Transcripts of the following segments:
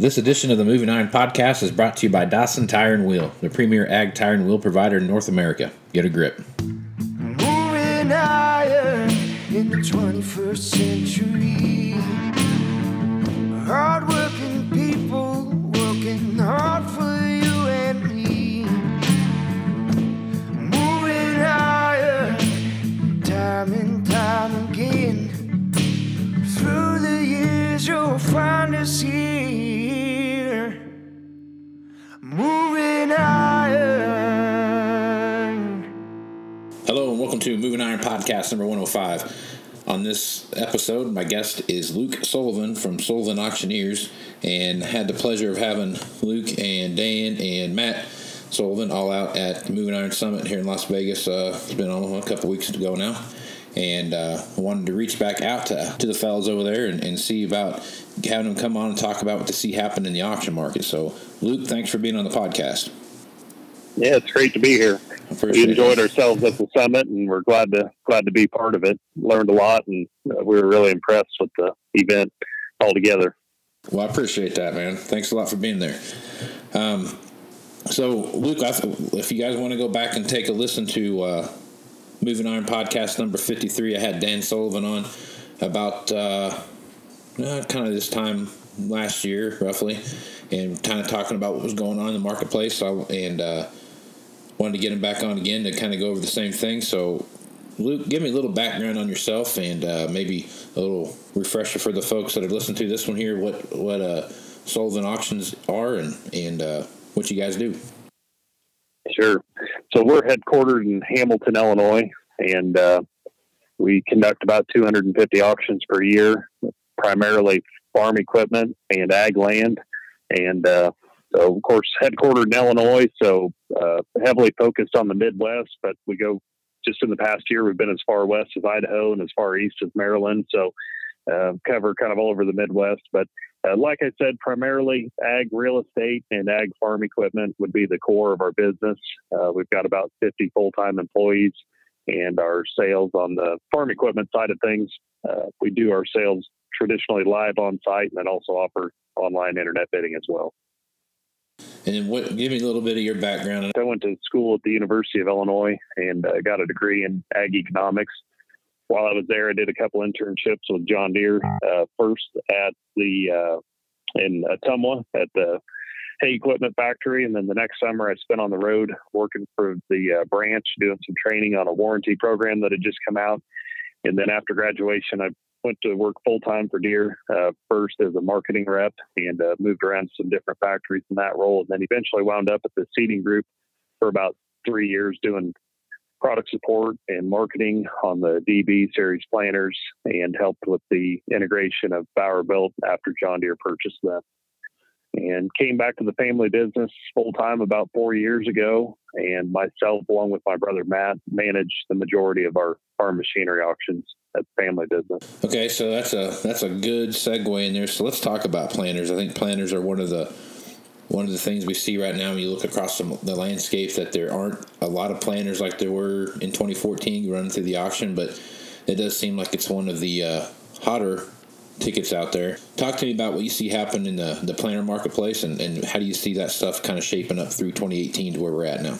This edition of the Moving Iron Podcast is brought to you by Dawson Tire and Wheel, the premier ag tire and wheel provider in North America. Get a grip. Moving iron in the 21st century. Hardworking people working hard for you and me. Moving iron time and time again. Through the years, you'll find us to Moving Iron Podcast number 105. On this episode, my guest is Luke Sullivan from Sullivan Auctioneers, and had the pleasure of having Luke and Dan and Matt Sullivan all out at the Moving Iron Summit here in Las Vegas. Uh, it's been a couple weeks ago now, and uh, wanted to reach back out to, to the fellows over there and, and see about having them come on and talk about what they see happen in the auction market. So, Luke, thanks for being on the podcast. Yeah, it's great to be here. Appreciate We enjoyed it. ourselves at the summit, and we're glad to glad to be part of it. Learned a lot, and uh, we were really impressed with the event altogether. Well, I appreciate that, man. Thanks a lot for being there. Um, so, Luke, if you guys want to go back and take a listen to uh, Moving Iron podcast number 53, I had Dan Sullivan on about uh, uh, kind of this time last year, roughly, and kind of talking about what was going on in the marketplace. So, and uh, wanted to get him back on again to kind of go over the same thing. So, Luke, give me a little background on yourself and uh, maybe a little refresher for the folks that are listening to this one here. What what uh, Sullivan Auctions are and and uh, what you guys do. Sure. So we're headquartered in Hamilton, Illinois, and uh, we conduct about 250 auctions per year, primarily farm equipment and ag land. And uh, so, of course, headquartered in Illinois, so uh, heavily focused on the Midwest, but we go just in the past year, we've been as far west as Idaho and as far east as Maryland. So, uh, cover kind of all over the Midwest. But uh, like I said, primarily ag real estate and ag farm equipment would be the core of our business. Uh, we've got about 50 full time employees, and our sales on the farm equipment side of things, uh, we do our sales traditionally live on site and then also offer online internet bidding as well. And then what? Give me a little bit of your background. I went to school at the University of Illinois and uh, got a degree in ag economics. While I was there, I did a couple internships with John Deere. Uh, first at the uh, in Ottumwa at the hay equipment factory, and then the next summer I spent on the road working for the uh, branch, doing some training on a warranty program that had just come out. And then after graduation, I went to work full time for Deere, uh, first as a marketing rep, and uh, moved around some different factories in that role, and then eventually wound up at the seeding group for about three years doing product support and marketing on the DB series planters, and helped with the integration of Bauer Built after John Deere purchased them. And came back to the family business full time about four years ago, and myself, along with my brother Matt, manage the majority of our farm machinery auctions at the family business. Okay, so that's a that's a good segue in there. So let's talk about planters. I think planters are one of the one of the things we see right now when you look across the, the landscape that there aren't a lot of planters like there were in 2014 running through the auction, but it does seem like it's one of the uh, hotter tickets out there. Talk to me about what you see happen in the, the planter marketplace and, and how do you see that stuff kind of shaping up through 2018 to where we're at now?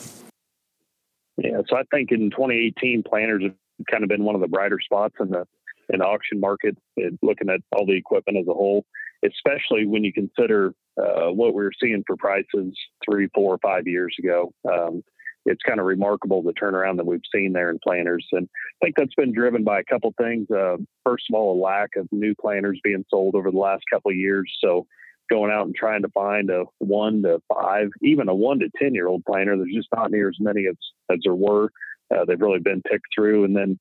Yeah, so I think in 2018, planters have kind of been one of the brighter spots in the in the auction market. It, looking at all the equipment as a whole, especially when you consider uh, what we were seeing for prices three, four, or five years ago. Um, it's kind of remarkable the turnaround that we've seen there in planters, and I think that's been driven by a couple things. Uh, first of all, a lack of new planters being sold over the last couple of years. So going out and trying to find a one to five, even a one to ten year old planter, there's just not near as many as as there were. Uh, they've really been picked through, and then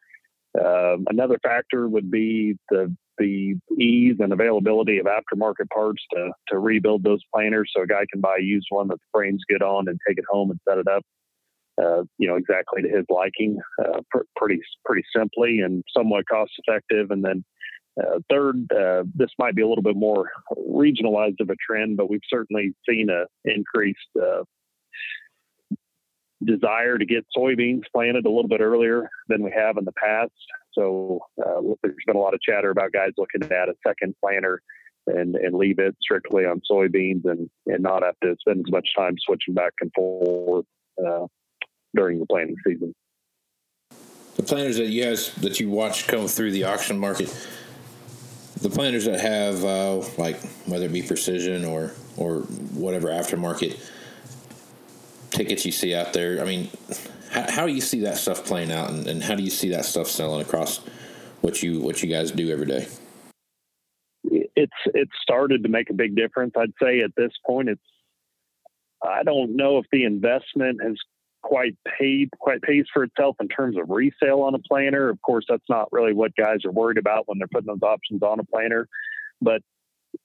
um, another factor would be the the ease and availability of aftermarket parts to to rebuild those planters, so a guy can buy a used one that the frame's get on and take it home and set it up. Uh, you know exactly to his liking, uh, pr- pretty pretty simply and somewhat cost effective. And then uh, third, uh, this might be a little bit more regionalized of a trend, but we've certainly seen a increased uh, desire to get soybeans planted a little bit earlier than we have in the past. So uh, there's been a lot of chatter about guys looking at a second planter and and leave it strictly on soybeans and and not have to spend as much time switching back and forth uh, during the planting season. The planters that you guys that you watch come through the auction market, the planters that have uh, like whether it be precision or or whatever aftermarket tickets you see out there. I mean, how, how do you see that stuff playing out, and, and how do you see that stuff selling across what you what you guys do every day? It's it's started to make a big difference. I'd say at this point, it's I don't know if the investment has quite paid quite pays for itself in terms of resale on a planter. Of course, that's not really what guys are worried about when they're putting those options on a planter, but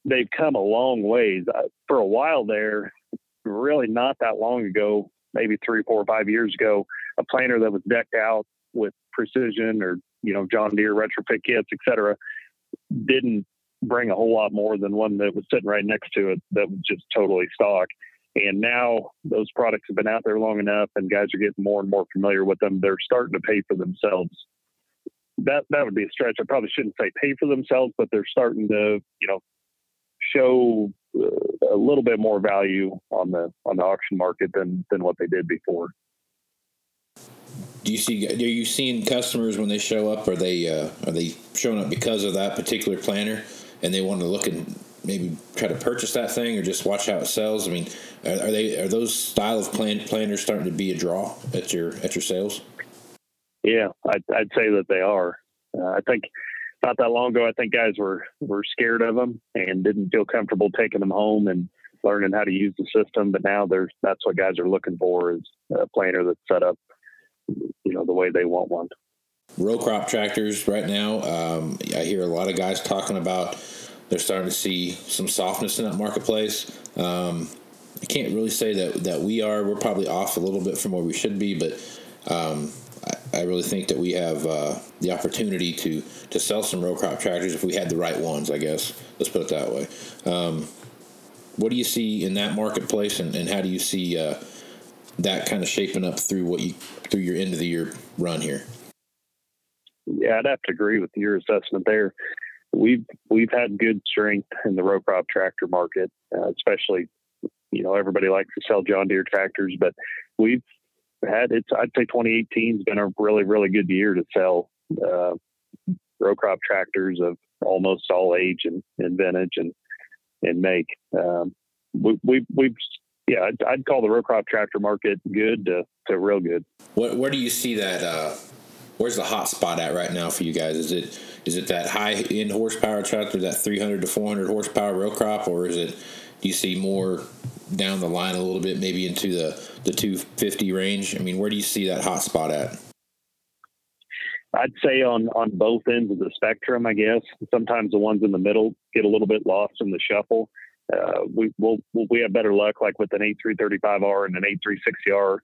they've come a long ways. For a while there, really not that long ago, maybe three, four, five years ago, a planter that was decked out with precision or you know John Deere retrofit kits, et cetera, didn't bring a whole lot more than one that was sitting right next to it that was just totally stock. And now those products have been out there long enough, and guys are getting more and more familiar with them. They're starting to pay for themselves. That that would be a stretch. I probably shouldn't say pay for themselves, but they're starting to you know show a little bit more value on the on the auction market than than what they did before. Do you see? Are you seeing customers when they show up? Are they uh, are they showing up because of that particular planter, and they want to look and maybe try to purchase that thing, or just watch how it sells? I mean, are, are they are those style of plan, planters starting to be a draw at your at your sales? Yeah, I'd, I'd say that they are. Uh, I think not that long ago, I think guys were were scared of them and didn't feel comfortable taking them home and learning how to use the system. But now that's what guys are looking for is a planter that's set up, you know, the way they want one. Row crop tractors right now. Um, I hear a lot of guys talking about they're starting to see some softness in that marketplace. Um, I can't really say that that we are. We're probably off a little bit from where we should be, but um, I, I, really think that we have uh, the opportunity to to sell some row crop tractors if we had the right ones. I guess let's put it that way. Um, what do you see in that marketplace, and, and how do you see uh, that kind of shaping up through what you through your end of the year run here? Yeah, I'd have to agree with your assessment there. We've we've had good strength in the row crop tractor market, uh, especially you know everybody likes to sell John Deere tractors, but we've had it's I'd say 2018 has been a really really good year to sell uh, row crop tractors of almost all age and, and vintage and and make. Um, we, we we've yeah I'd, I'd, call the row crop tractor market good to, to real good. What where do you see that? Uh, where's the hot spot at right now for you guys? Is it is it that high end horsepower tractor, that 300 to 400 horsepower row crop, or is it do you see more down the line a little bit, maybe into the the 250 range? I mean, where do you see that hot spot at? I'd say on on both ends of the spectrum. I guess sometimes the ones in the middle get a little bit lost in the shuffle. Uh, we will we have better luck like with an 8335R and an 8360R,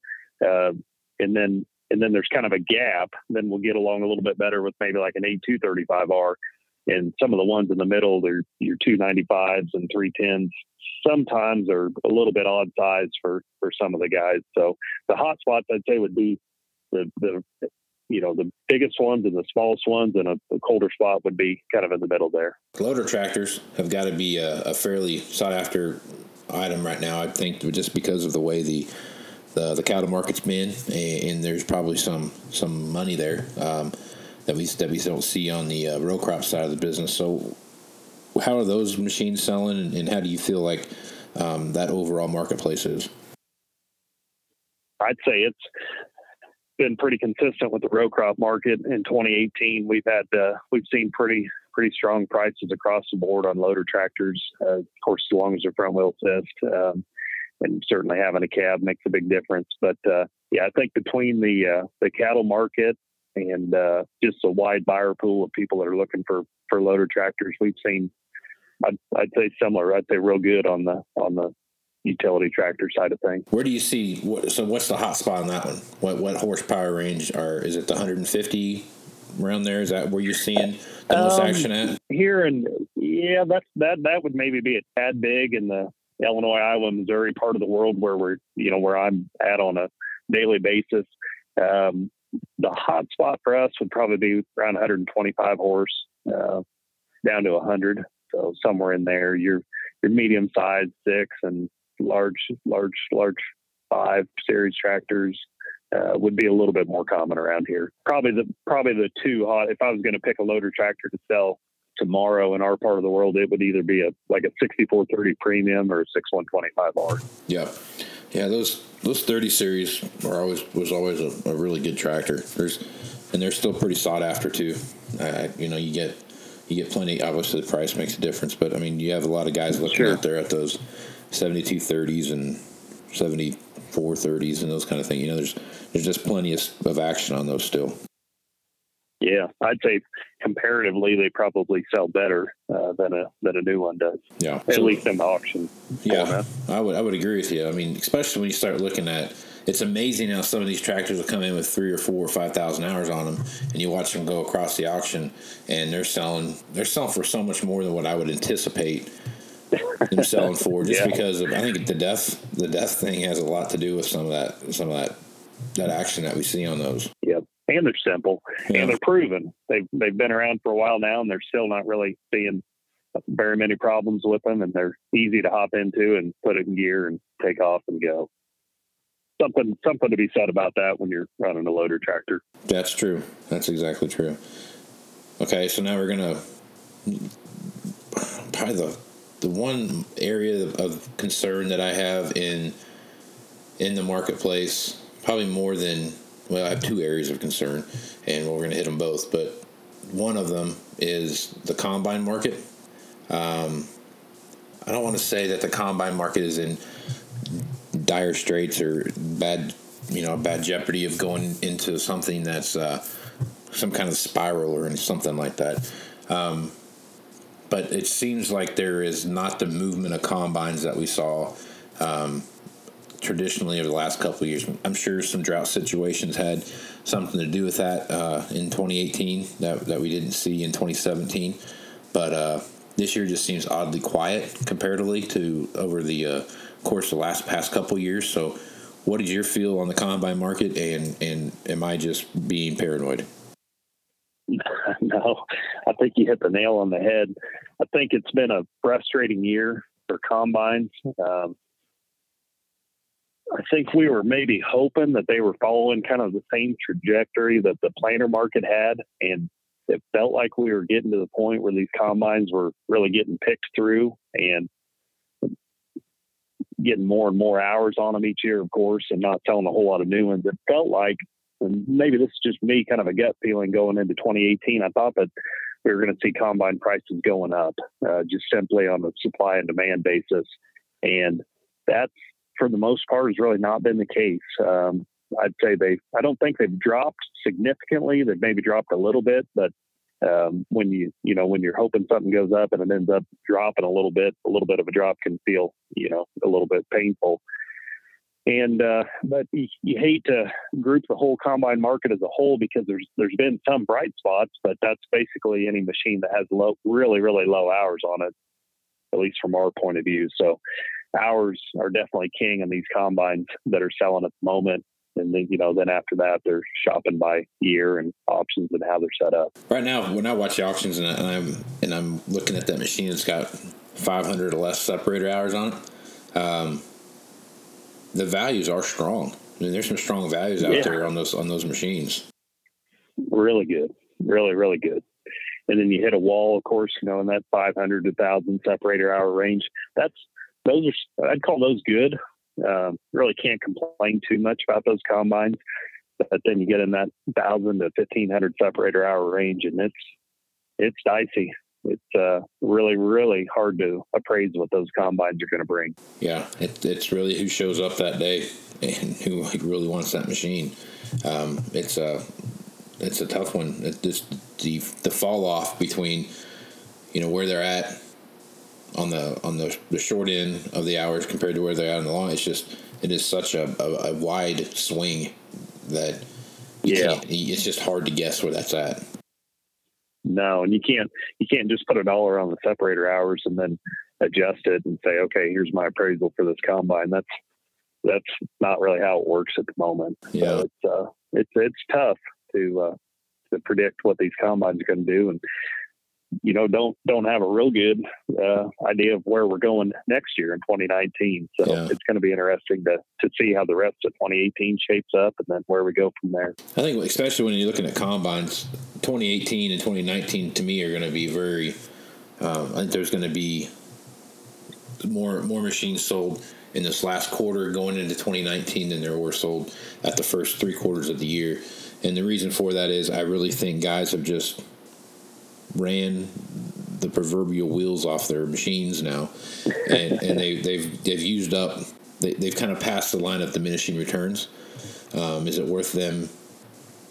uh, and then and then there's kind of a gap. Then we'll get along a little bit better with maybe like an 8235R, and some of the ones in the middle, they're your 295s and 310s. Sometimes are a little bit odd size for for some of the guys. So the hot spots I'd say would be the the you know the biggest ones and the smallest ones, and a, a, colder spot would be kind of in the middle there. Loader tractors have got to be a, a fairly sought after item right now. I think just because of the way the the, the cattle market's been, and, and there's probably some some money there um, that we that we don't see on the uh, row crop side of the business. So, how are those machines selling, and, and how do you feel like um, that overall marketplace is? I'd say it's been pretty consistent with the row crop market in 2018. We've had uh, we've seen pretty pretty strong prices across the board on loader tractors. Uh, of course, as long as they're front wheel assist, um, and certainly having a cab makes a big difference. But uh, yeah, I think between the uh, the cattle market and uh, just a wide buyer pool of people that are looking for for loader tractors, we've seen. I'd, I'd say similar. I'd say real good on the on the utility tractor side of things. Where do you see? What, so, what's the hot spot on that one? What what horsepower range are? Is it the 150 around there? Is that where you're seeing the most um, action at? Here and yeah, that's that that would maybe be a tad big in the Illinois, Iowa, Missouri part of the world where we're you know where I'm at on a daily basis. Um, the hot spot for us would probably be around 125 horse, uh, down to 100 So somewhere in there, your your medium size six and large, large, large five series tractors uh, would be a little bit more common around here. Probably the probably the two hot. If I was going to pick a loader tractor to sell tomorrow in our part of the world, it would either be a like a 6430 premium or a 6125R. Yeah, yeah. Those those 30 series are always was always a, a really good tractor. There's and they're still pretty sought after too. Uh, you know, you get you get plenty. Obviously, the price makes a difference, but I mean, you have a lot of guys looking Sure. out there at those 7230s and 7430s and those kind of things. You know, there's there's just plenty of, of action on those still. Yeah, I'd say comparatively they probably sell better uh, than a than a new one does, Yeah, at So- least in the auction. Yeah. I would I would agree with you. I mean, especially when you start looking at it's amazing how some of these tractors will come in with three or four or five thousand hours on them, and you watch them go across the auction, and they're selling they're selling for so much more than what I would anticipate them selling for, just Yeah. because of I think the death the death thing has a lot to do with some of that some of that that action that we see on those. And they're simple Yeah. and they're proven. They've they've been around for a while now, and they're still not really seeing very many problems with them, and they're easy to hop into and put it in gear and take off and go. Something something to be said about that when you're running a loader tractor. That's true. That's exactly true. Okay, so now we're gonna probably the the one area of concern that I have in in the marketplace, probably more than well, I have two areas of concern, and we're gonna hit them both. But one of them is the combine market. Um, I don't want to say that the combine market is in dire straits or bad, you know, bad jeopardy of going into something that's uh, some kind of spiral or something like that. Um, but it seems like there is not the movement of combines that we saw um, traditionally over the last couple of years. I'm sure some drought situations had something to do with that uh, in 2018 that, that we didn't see in 2017. But uh, this year just seems oddly quiet comparatively to over the uh, course of the last past couple years. So, what is your feel on the combine market, and and am I just being paranoid? no, I think you hit the nail on the head. I think it's been a frustrating year for combines. Um, I think we were maybe hoping that they were following kind of the same trajectory that the planter market had, and it felt like we were getting to the point where these combines were really getting picked through and getting more and more hours on them each year, of course, and not selling a whole lot of new ones. It felt like and maybe this is just me kind of a gut feeling going into 2018. I thought that we were going to see combine prices going up uh, just simply on a supply and demand basis. And that's, for the most part, has really not been the case. Um, I'd say they, I don't think they've dropped significantly. They've maybe dropped a little bit, but um, when you, you know, when you're hoping something goes up and it ends up dropping a little bit, a little bit of a drop can feel, you know, a little bit painful and uh, but you, you hate to group the whole combine market as a whole because there's there's been some bright spots, but that's basically any machine that has low, really really low hours on it, at least from our point of view. So hours are definitely king in these combines that are selling at the moment. And then, you know, then after that, they're shopping by year and options and how they're set up. Right now, when I watch the auctions and, I, and I'm and I'm looking at that machine it's got 500 or less separator hours on it, um, the values are strong. I mean, there's some strong values out Yeah. there on those on those machines. Really good, really really good. And then you hit a wall, of course, you know, in that 500 to 1,000 separator hour range. That's those are I'd call those good. Um, really can't complain too much about those combines. But then you get in that 1,000 to 1,500 separator hour range, and it's it's dicey. It's uh, really really hard to appraise what those combines are going to bring. Yeah, it, it's really who shows up that day and who really wants that machine. Um, it's a it's a tough one. It just the the fall off between you know where they're at on the on the, the short end of the hours compared to where they're at on the long. It's just it is such a, a, a wide swing that Yeah. it's just hard to guess where that's at. No, and you can't you can't just put a dollar on the separator hours and then adjust it and say, okay, here's my appraisal for this combine. That's that's not really how it works at the moment. Yeah. So it's uh, it's it's tough to uh, to predict what these combines are going to do, and you know, don't don't have a real good uh, idea of where we're going next year in 2019. So Yeah. it's going to be interesting to to see how the rest of 2018 shapes up, and then where we go from there. I think, especially when you're looking at combines, 2018 and 2019 to me are going to be very. Um, I think there's going to be more more machines sold in this last quarter going into 2019 than there were sold at the first three quarters of the year. And the reason for that is I really think guys have just ran the proverbial wheels off their machines now, and, and they, they've they've used up they, they've kind of passed the line of diminishing returns. Um, is it worth them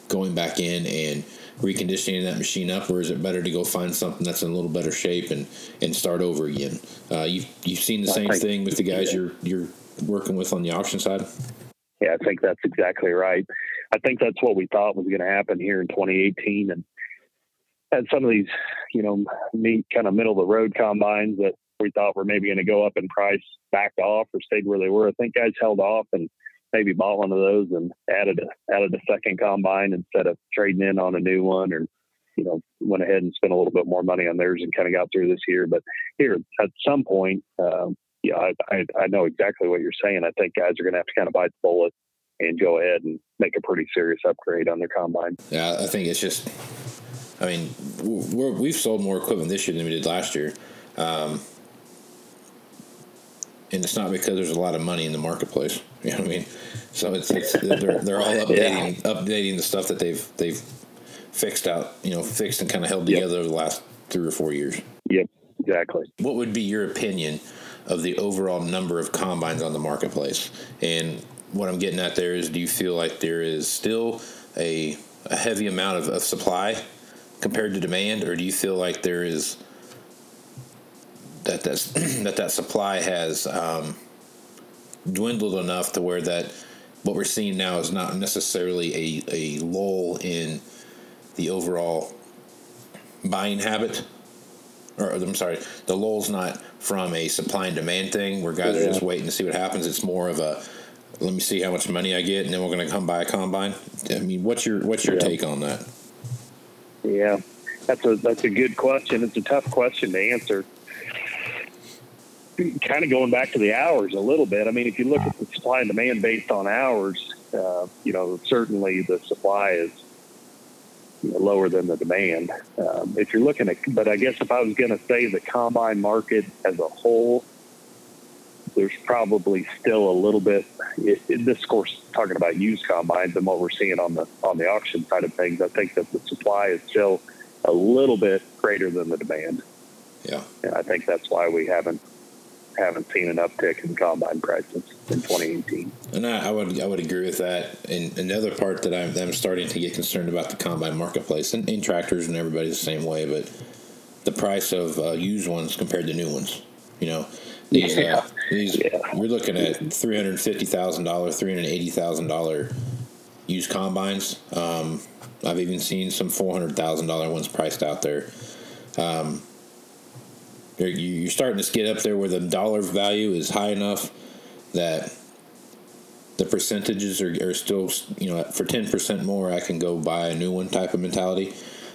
going back in and reconditioning that machine up, or is it better to go find something that's in a little better shape and, and start over again? Uh, you've you've seen the same thing with the guys you're you're working with on the auction side. Yeah, I think that's exactly right. I think that's what we thought was going to happen here in 2018, and and some of these, you know, neat kind of middle of the road combines that we thought were maybe going to go up in price backed off or stayed where they were. I think guys held off and maybe bought one of those and added a added a second combine instead of trading in on a new one or you know went ahead and spent a little bit more money on theirs and kind of got through this year. But here at some point, um, yeah, I, I I know exactly what you're saying. I think guys are going to have to kind of bite the bullet and go ahead and make a pretty serious upgrade on their combine. Yeah, I think it's just. I mean, we're, we've sold more equipment this year than we did last year, um, and it's not because there's a lot of money in the marketplace. You know what I mean? So it's, it's they're, they're all updating updating the stuff that they've they've fixed out, you know, fixed and kind of held Yep. together over the last three or four years. Yep, exactly. What would be your opinion of the overall number of combines on the marketplace? And what I'm getting at there is, do you feel like there is still a, a heavy amount of, of supply compared to demand, or do you feel like there is that that's, that that supply has um, dwindled enough to where that what we're seeing now is not necessarily a, a lull in the overall buying habit or I'm sorry, the lull's not from a supply and demand thing where guys are just waiting to see what happens. It's more of a let me see how much money I get, and then we're going to come buy a combine. I mean, what's your what's your Yeah. take on that? Yeah, that's a that's a good question. It's a tough question to answer. Kind of going back to the hours a little bit. I mean, if you look at the supply and demand based on hours, uh, you know, certainly the supply is you know, lower than the demand. Um, if you're looking at, but I guess if I was going to say the combine market as a whole, there's probably still a little bit. It, it, this, course, talking about used combines and what we're seeing on the on the auction side of things. I think that the supply is still a little bit greater than the demand, Yeah, and I think that's why we haven't haven't seen an uptick in combine prices in 2018. and I, I would I would agree with that. And another part that I'm, that I'm starting to get concerned about the combine marketplace and, and tractors and everybody the same way, but the price of uh, used ones compared to new ones. You know, Yeah. these Yeah. we're looking at three hundred fifty thousand dollar, three hundred eighty thousand dollar used combines. Um, I've even seen some four hundred thousand dollar ones priced out there. Um, you're, you're starting to get up there where the dollar value is high enough that the percentages are, are still, you know, for ten percent more, I can go buy a new one type of mentality,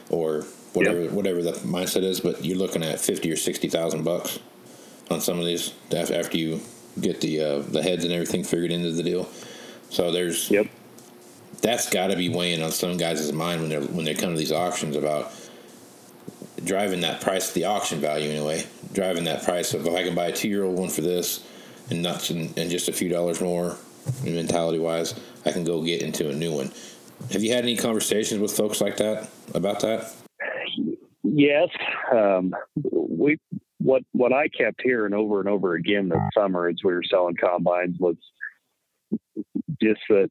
or whatever whatever the mindset is. But you're looking at fifty or sixty thousand bucks on some of these af- after you get the uh, the heads and everything figured into the deal. So there's Yep. that's got to be weighing on some guys' mind when they're when they come to these auctions about driving that price, the auction value anyway, driving that price of if I can buy a two year old one for this and nuts and, and just a few dollars more mentality wise, I can go get into a new one. Have you had any conversations with folks like that about that? Yes, um, we what what I kept hearing over and over again this summer as we were selling combines was just that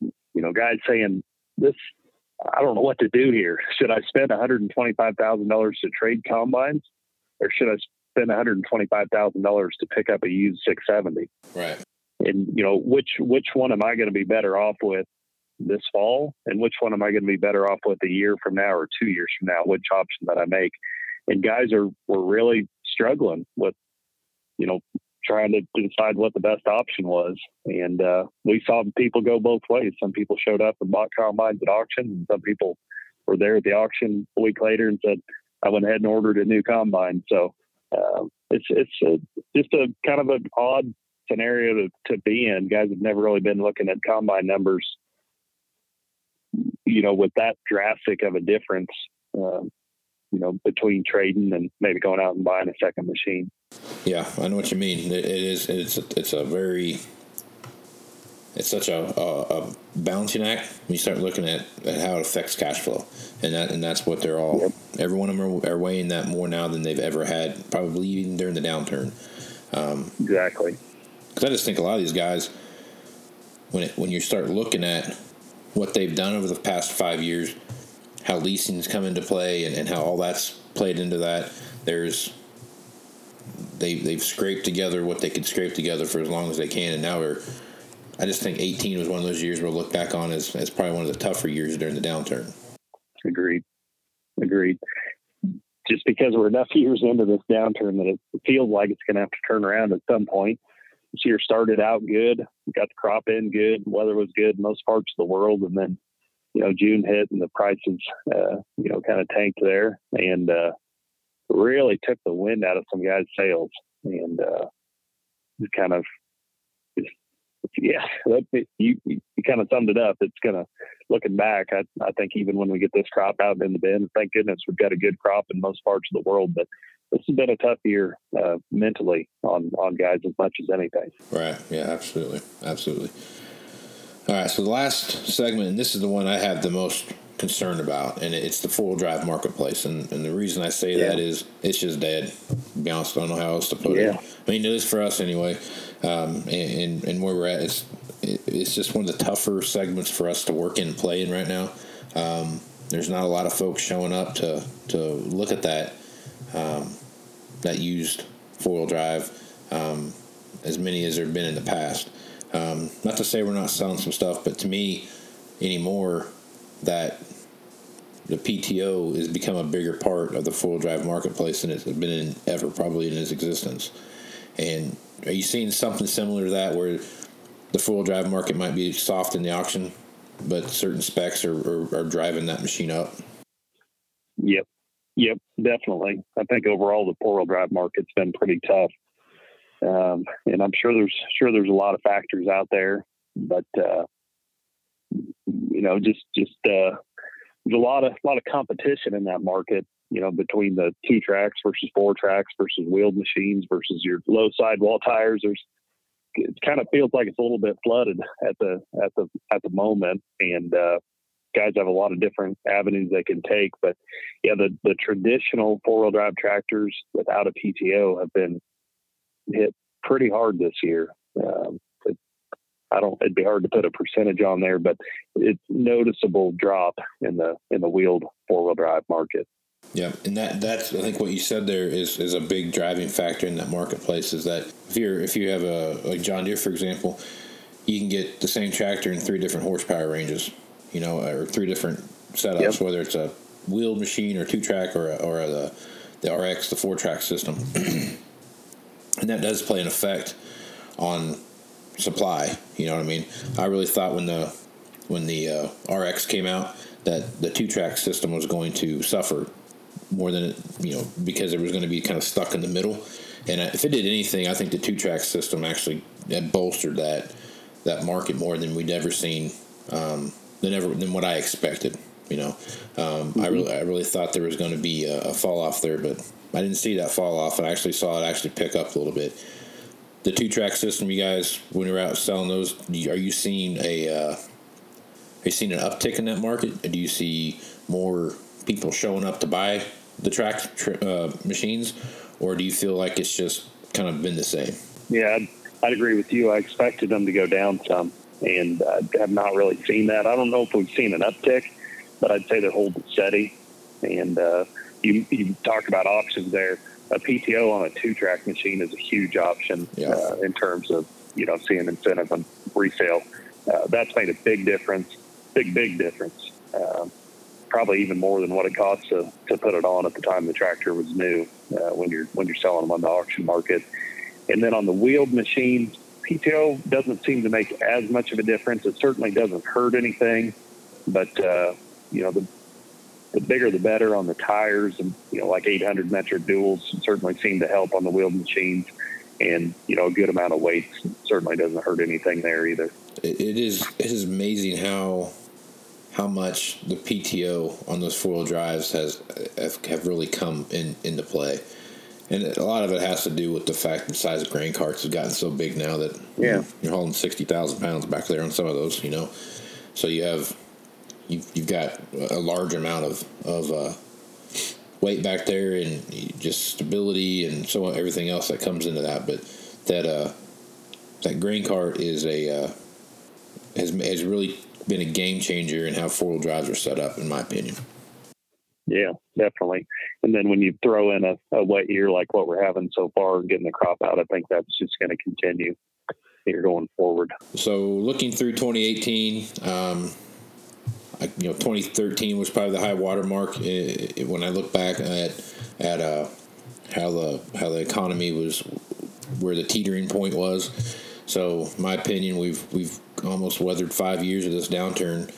you know guys saying this I don't know what to do here. Should I spend one hundred and twenty five thousand dollars to trade combines, or should I spend one hundred and twenty five thousand dollars to pick up a used six seventy? Right. and you know which which one am I going to be better off with this fall, and which one am I going to be better off with a year from now or two years from now? Which option that I make? And guys are were really struggling with you know trying to decide what the best option was, and uh, we saw people go both ways. Some people showed up and bought combines at auction, and some people were there at the auction a week later and said, I went ahead and ordered a new combine. So uh, it's it's a, just a kind of an odd scenario to, to be in. Guys have never really been looking at combine numbers, you know, with that drastic of a difference. Um, you know, between trading and maybe going out and buying a second machine. Yeah, I know what you mean. it, it is. It's a, it's a very. It's such a, a, a, balancing act when you start looking at, at how it affects cash flow, and that and that's what they're all. Yep. Every one of them are, are, weighing that more now than they've ever had, probably even during the downturn. Um, exactly. Because I just think a lot of these guys, when it, when you start looking at what they've done over the past five years, how leasing's come into play and, and how all that's played into that. There's they they've scraped together what they could scrape together for as long as they can, and now we're. I just think 18 was one of those years we'll look back on as, as probably one of the tougher years during the downturn. Agreed. Agreed. Just because we're enough years into this downturn that it feels like it's going to have to turn around at some point. This year started out good, got the crop in good, weather was good in most parts of the world, and then you know, June hit and the prices, uh, you know, kind of tanked there and uh, really took the wind out of some guys' sails and uh, kind of, yeah, you, you kind of summed it up. It's going to, looking back, I, I think even when we get this crop out in the bin, thank goodness we've got a good crop in most parts of the world, but this has been a tough year uh, mentally on, on guys as much as anything. Right. Yeah, absolutely. Absolutely. All right, so the last segment, and this is the one I have the most concern about, and it's the full drive marketplace. And, and the reason I say yeah. that is it's just dead. To be honest, I don't know how else to put yeah. it. I mean, it is for us anyway. Um, and, and, where we're at, it's it's just one of the tougher segments for us to work in and play in right now. Um, there's not a lot of folks showing up to to look at that um, that used four wheel drive um, as many as there have been in the past. Um, not to say we're not selling some stuff, but to me, anymore, that the PTO has become a bigger part of the full drive marketplace than it's been in ever, probably in its existence. And are you seeing something similar to that where the full drive market might be soft in the auction, but certain specs are, are, are driving that machine up? Yep. Yep, definitely. I think overall the four wheel drive market's been pretty tough. Um, and I'm sure there's sure there's a lot of factors out there, but uh, you know, just just uh, there's a lot of a lot of competition in that market. You know, between the two tracks versus four tracks versus wheeled machines versus your low sidewall tires. There's it kind of feels like it's a little bit flooded at the at the at the moment, and uh, guys have a lot of different avenues they can take. But yeah, the the traditional four wheel drive tractors without a PTO have been hit pretty hard this year. Um, it, I don't. It'd be hard to put a percentage on there, but it's noticeable drop in the in the wheeled four wheel drive market. Yeah, and that that's I think what you said there is is a big driving factor in that marketplace. Is that if you're if you have a like John Deere for example, you can get the same tractor in three different horsepower ranges, you know, or three different setups, yep. whether it's a wheeled machine or two track or a, or a, the the RX the four track system. and that does play an effect on supply. You know what I mean? I really thought when the when the uh, RX came out that the two track system was going to suffer more than it, you know because it was going to be kind of stuck in the middle. And if it did anything, I think the two track system actually bolstered that that market more than we'd ever seen um, than ever than what I expected. You know, um, mm-hmm. I really I really thought there was going to be a, a fall off there, but I didn't see that fall off. I actually saw it actually pick up a little bit. The two track system, you guys, when you're out selling those, are you seeing a uh, are you seeing an uptick in that market? Do you see more people showing up to buy the track uh, machines, or do you feel like it's just kind of been the same? Yeah, I'd, I'd agree with you. I expected them to go down some, and I have not really seen that. I don't know if we've seen an uptick, but I'd say they're holding steady. And uh, you, you talk about options there. A PTO on a two track machine is a huge option yeah. uh, in terms of you know seeing incentive on resale. Uh, that's made a big difference, big big difference. Uh, probably even more than what it costs to, to put it on at the time the tractor was new uh, when you're when you're selling them on the auction market. And then on the wheeled machine, PTO doesn't seem to make as much of a difference. It certainly doesn't hurt anything, but uh, you know the the bigger the better on the tires, and you know, like 800 metric duals certainly seem to help on the wheeled machines, and you know, a good amount of weight certainly doesn't hurt anything there either. it, is it is amazing how how much the PTO on those four wheel drives has have, have really come in into play. And a lot of it has to do with the fact the size of grain carts has gotten so big now that Yeah. you're hauling sixty thousand pounds back there on some of those, you know. So you have you've, you've got a large amount of of uh, weight back there and just stability and so on, everything else that comes into that. But that uh, that grain cart is a uh, has has really been a game changer in how four wheel drives are set up, in my opinion. Yeah, definitely. And then when you throw in a, a wet year like what we're having so far, getting the crop out, I think that's just going to continue here going forward. So looking through 2018, um, I, you know, 2013 was probably the high water mark. It, it- when I look back at at uh, how the how the economy was, where the teetering point was. So my opinion, we've we've almost weathered five years of this downturn.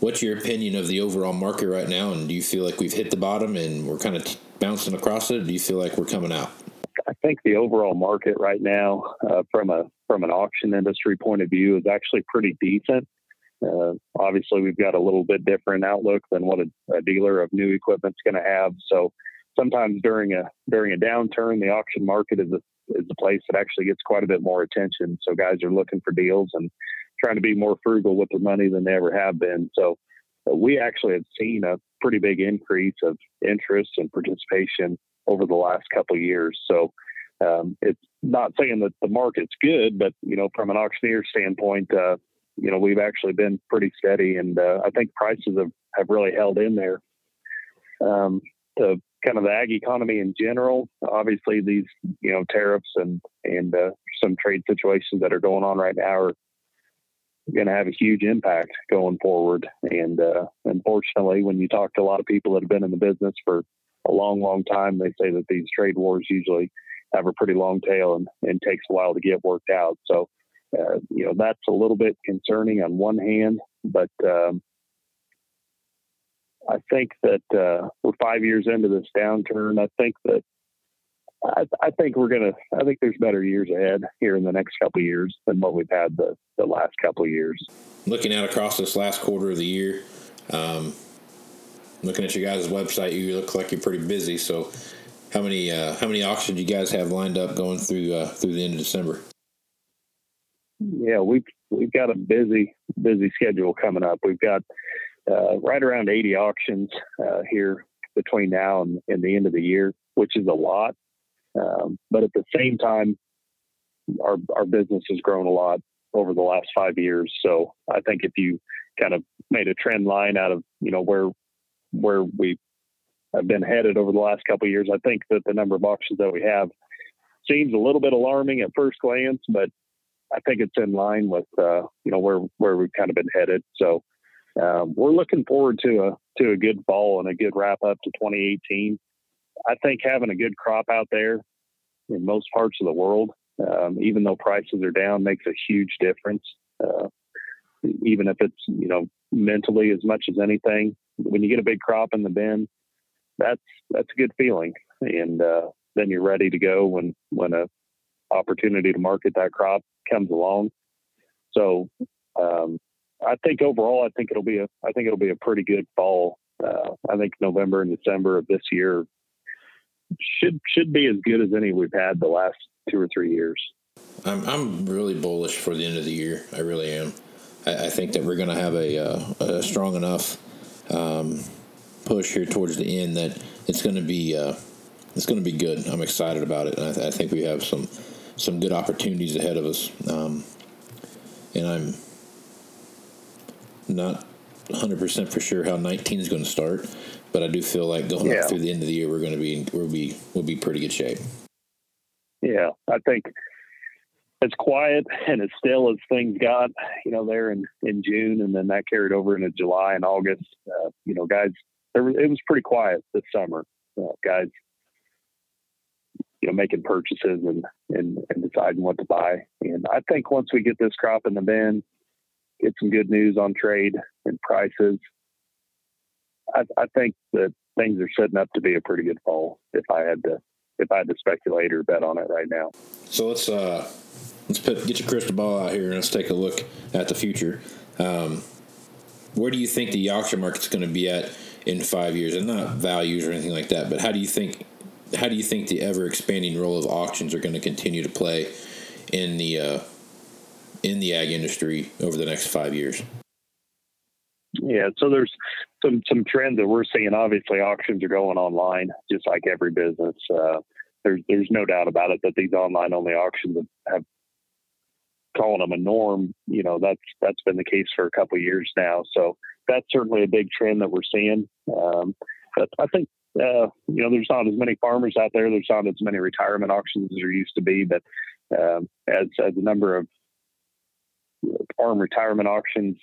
What's your opinion of the overall market right now? And do you feel like we've hit the bottom and we're kind of t- bouncing across it? Do you feel like we're coming out? I think the overall market right now, uh, from a from an auction industry point of view, is actually pretty decent. Uh, obviously, we've got a little bit different outlook than what a, a dealer of new equipment's going to have. So sometimes during a during a downturn, the auction market is a is a place that actually gets quite a bit more attention. So guys are looking for deals and trying to be more frugal with their money than they ever have been. So uh, we actually have seen a pretty big increase of interest and participation over the last couple years. So um, it's not saying that the market's good, but you know, from an auctioneer standpoint, uh, you know, we've actually been pretty steady, and uh, I think prices have, have really held in there. Um, the kind of the ag economy in general, obviously these you know tariffs and and uh, some trade situations that are going on right now are going to have a huge impact going forward. And uh, unfortunately, when you talk to a lot of people that have been in the business for a long, long time, they say that these trade wars usually have a pretty long tail and, and takes a while to get worked out. So, uh, you know, that's a little bit concerning on one hand, but um, I think that uh, we're five years into this downturn. I think that I, I think we're gonna. I think there's better years ahead here in the next couple years than what we've had the, the last couple years. looking out across this last quarter of the year, um, looking at your guys' website, you look like you're pretty busy. So, how many uh, how many auctions do you guys have lined up going through uh, through the end of December? Yeah, we've we've got a busy busy schedule coming up. We've got uh, right around 80 auctions uh, here between now and, and the end of the year, which is a lot. Um, but at the same time, our our business has grown a lot over the last five years. So I think if you kind of made a trend line out of you know where where we have been headed over the last couple years, I think that the number of auctions that we have seems a little bit alarming at first glance, but I think it's in line with uh, you know where where we've kind of been headed. So um, we're looking forward to a to a good fall and a good wrap up to 2018. I think having a good crop out there in most parts of the world, um, even though prices are down, makes a huge difference. Uh, even if it's you know mentally as much as anything, when you get a big crop in the bin, that's that's a good feeling, and uh, then you're ready to go when when a opportunity to market that crop comes along. So um, I think overall, I think it'll be a I think it'll be a pretty good fall. Uh, I think November and December of this year should should be as good as any we've had the last two or three years. I'm I'm really bullish for the end of the year. I really am. I, I think that we're going to have a, uh, a strong enough um, push here towards the end that it's going to be uh, it's going to be good. I'm excited about it, and I, th- I think we have some some good opportunities ahead of us. Um, and I'm not 100 percent for sure how 19 is going to start, but I do feel like going Yeah. through the end of the year, we're going to be we'll be we'll be pretty good shape. Yeah, I think as quiet and as still as things got, you know, there in, in June, and then that carried over into July and August. Uh, you know, guys, it was pretty quiet this summer. Uh, guys, you know, making purchases and, and and deciding what to buy. And I think once we get this crop in the bin, get some good news on trade and prices. I, I think that things are setting up to be a pretty good fall. If I had to, if I had to speculate or bet on it right now. So let's uh, let's put get your crystal ball out here and let's take a look at the future. Um, where do you think the auction market's going to be at in five years? And not values or anything like that, but how do you think how do you think the ever expanding role of auctions are going to continue to play in the uh, in the ag industry over the next five years? Yeah, so there's some some trends that we're seeing. Obviously, auctions are going online, just like every business. Uh, there's there's no doubt about it that these online only auctions have calling them a norm. You know, that's that's been the case for a couple years now. So that's certainly a big trend that we're seeing. Um, but I think uh, you know, there's not as many farmers out there. There's not as many retirement auctions as there used to be. But um, as as the number of farm retirement auctions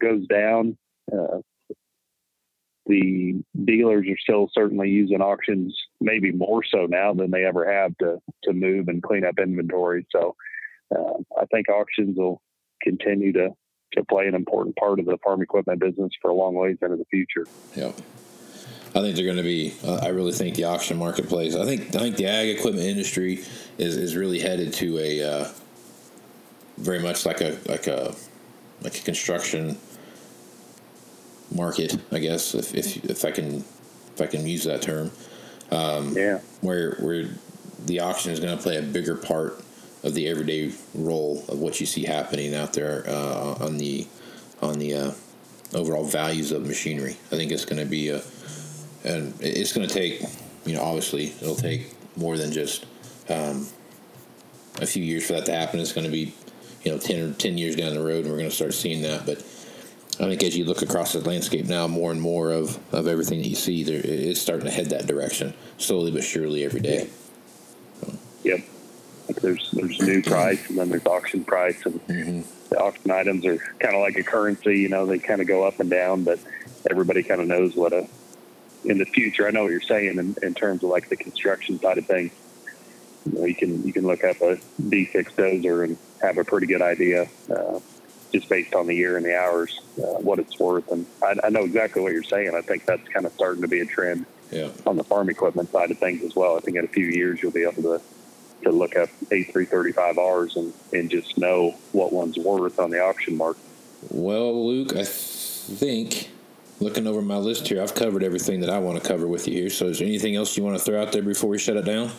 goes down, uh, the dealers are still certainly using auctions, maybe more so now than they ever have to to move and clean up inventory. So uh, I think auctions will continue to to play an important part of the farm equipment business for a long ways into the future. Yep. I think they're going to be. Uh, I really think the auction marketplace. I think I think the ag equipment industry is, is really headed to a uh, very much like a like a like a construction market. I guess if if, if I can if I can use that term. Um, yeah. Where where the auction is going to play a bigger part of the everyday role of what you see happening out there uh, on the on the uh, overall values of machinery. I think it's going to be a and it's going to take, you know, obviously it'll take more than just um, a few years for that to happen. It's going to be, you know, 10 or 10 years down the road, and we're going to start seeing that. But I think as you look across the landscape now, more and more of, of everything that you see, there it's starting to head that direction, slowly but surely every day. So. Yep. There's there's new price, and then there's auction price, and mm-hmm. the auction items are kind of like a currency. You know, they kind of go up and down, but everybody kind of knows what a in the future. I know what you're saying in, in terms of like the construction side of things. You, know, you can you can look up a D6 dozer and have a pretty good idea uh, just based on the year and the hours uh, what it's worth. And I, I, know exactly what you're saying. I think that's kind of starting to be a trend yeah. on the farm equipment side of things as well. I think in a few years you'll be able to to look up 8335Rs and, and just know what one's worth on the auction market. Well, Luke, I think looking over my list here, I've covered everything that I want to cover with you here. So, is there anything else you want to throw out there before we shut it down?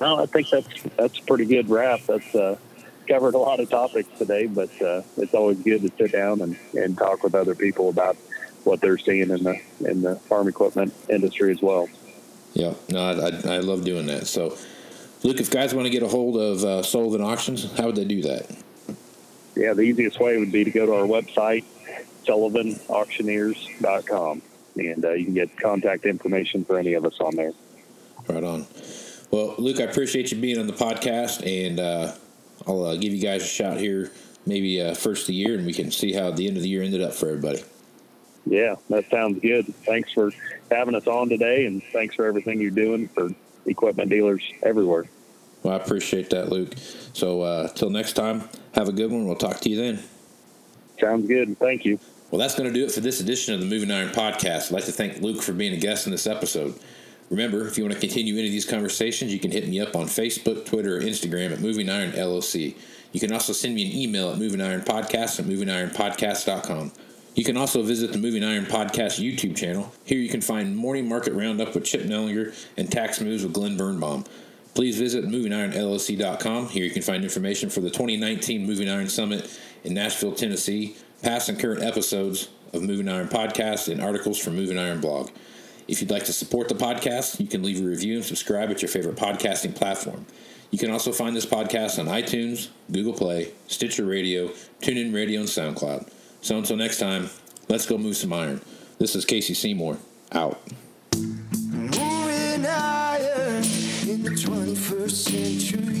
No, I think that's that's a pretty good wrap. That's uh, covered a lot of topics today, but uh, it's always good to sit down and, and talk with other people about what they're seeing in the in the farm equipment industry as well. Yeah, no, I, I, I love doing that. So, Luke, if guys want to get a hold of uh, Sullivan Auctions, how would they do that? Yeah, the easiest way would be to go to our website, sullivanauctioneers.com. And uh, you can get contact information for any of us on there. Right on. Well, Luke, I appreciate you being on the podcast, and uh, I'll uh, give you guys a shout here maybe uh, first of the year, and we can see how the end of the year ended up for everybody. Yeah, that sounds good. Thanks for having us on today, and thanks for everything you're doing for equipment dealers everywhere. Well, I appreciate that, Luke. So, uh, till next time, have a good one. We'll talk to you then. Sounds good. Thank you. Well, that's going to do it for this edition of the Moving Iron Podcast. I'd like to thank Luke for being a guest in this episode. Remember, if you want to continue any of these conversations, you can hit me up on Facebook, Twitter, or Instagram at Moving Iron LLC. You can also send me an email at Moving Iron Podcast at movingironpodcast.com. You can also visit the Moving Iron Podcast YouTube channel. Here you can find Morning Market Roundup with Chip Nellinger and Tax Moves with Glenn Birnbaum. Please visit movingironllc.com. Here you can find information for the 2019 Moving Iron Summit in Nashville, Tennessee, past and current episodes of Moving Iron Podcast, and articles from Moving Iron Blog. If you'd like to support the podcast, you can leave a review and subscribe at your favorite podcasting platform. You can also find this podcast on iTunes, Google Play, Stitcher Radio, TuneIn Radio, and SoundCloud. So until next time, let's go move some iron. This is Casey Seymour, out. Moving iron in the 21st century